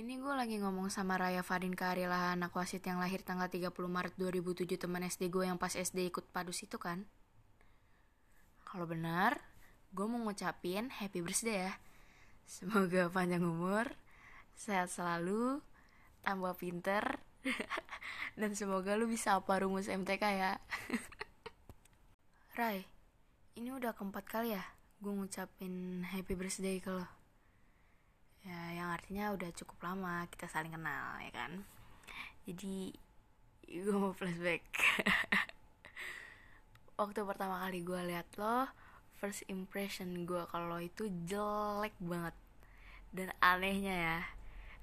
Ini gue lagi ngomong sama Raya Fadin Kaarilah anak wasit yang lahir tanggal 30 Maret 2007 teman SD gue yang pas SD ikut padus itu kan? Kalau benar, gue mau ngucapin happy birthday ya. Semoga panjang umur, sehat selalu, tambah pinter, dan semoga lu bisa apa rumus MTK ya. Rai, ini udah keempat kali ya gue ngucapin happy birthday ke lo ya yang artinya udah cukup lama kita saling kenal ya kan? Jadi gue mau flashback. Waktu pertama kali gue liat lo first impression gue kalau itu jelek banget dan anehnya ya.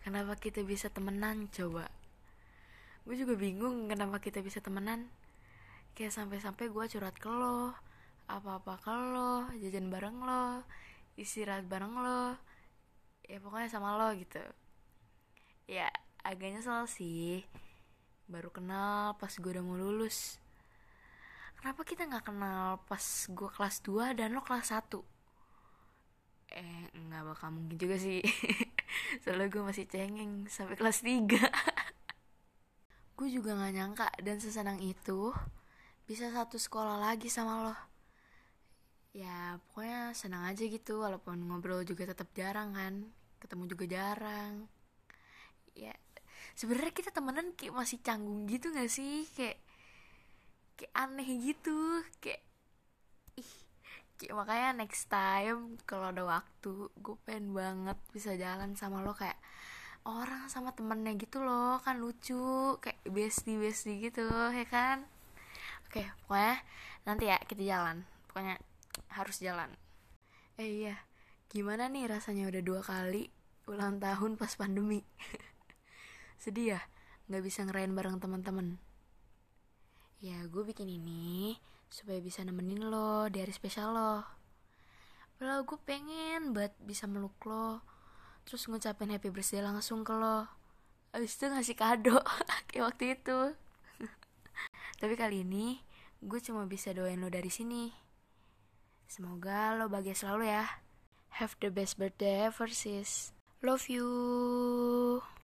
Kenapa kita bisa temenan coba? Gue juga bingung kenapa kita bisa temenan. Kayak sampai-sampai gue curhat ke lo apa-apa ke lo jajan bareng lo istirahat bareng lo ya pokoknya sama lo gitu. Ya agak nyesel sih. Baru kenal pas gue udah mau lulus. Kenapa kita nggak kenal pas gue kelas 2 dan lo kelas 1 eh nggak bakal mungkin juga sih. Soalnya gue masih cengeng sampai kelas 3 gue juga nggak nyangka dan sesenang itu bisa satu sekolah lagi sama lo ya pokoknya senang aja gitu walaupun ngobrol juga tetap jarang kan. Ketemu juga jarang. Ya sebenarnya kita temenan kayak masih canggung gitu gak sih? Kayak kayak aneh gitu. Kayak ih kayak makanya next time kalau ada waktu gue pengen banget bisa jalan sama lo kayak orang sama temennya gitu loh kan lucu. Kayak bestie bestie gitu ya kan? Oke pokoknya nanti ya kita jalan. Pokoknya harus jalan. Eh iya. Gimana nih rasanya udah dua kali ulang tahun pas pandemi? Sedih ya? Nggak bisa ngerayain bareng teman-teman? Ya gue bikin ini supaya bisa nemenin lo di hari spesial lo. Padahal gue pengen banget bisa meluk lo Terus ngucapin happy birthday langsung ke lo. Abis itu ngasih kado Kayak waktu itu. Tapi kali ini Gue cuma bisa doain lo dari sini Semoga lo bahagia selalu ya. Have the best birthday ever sis. Love you.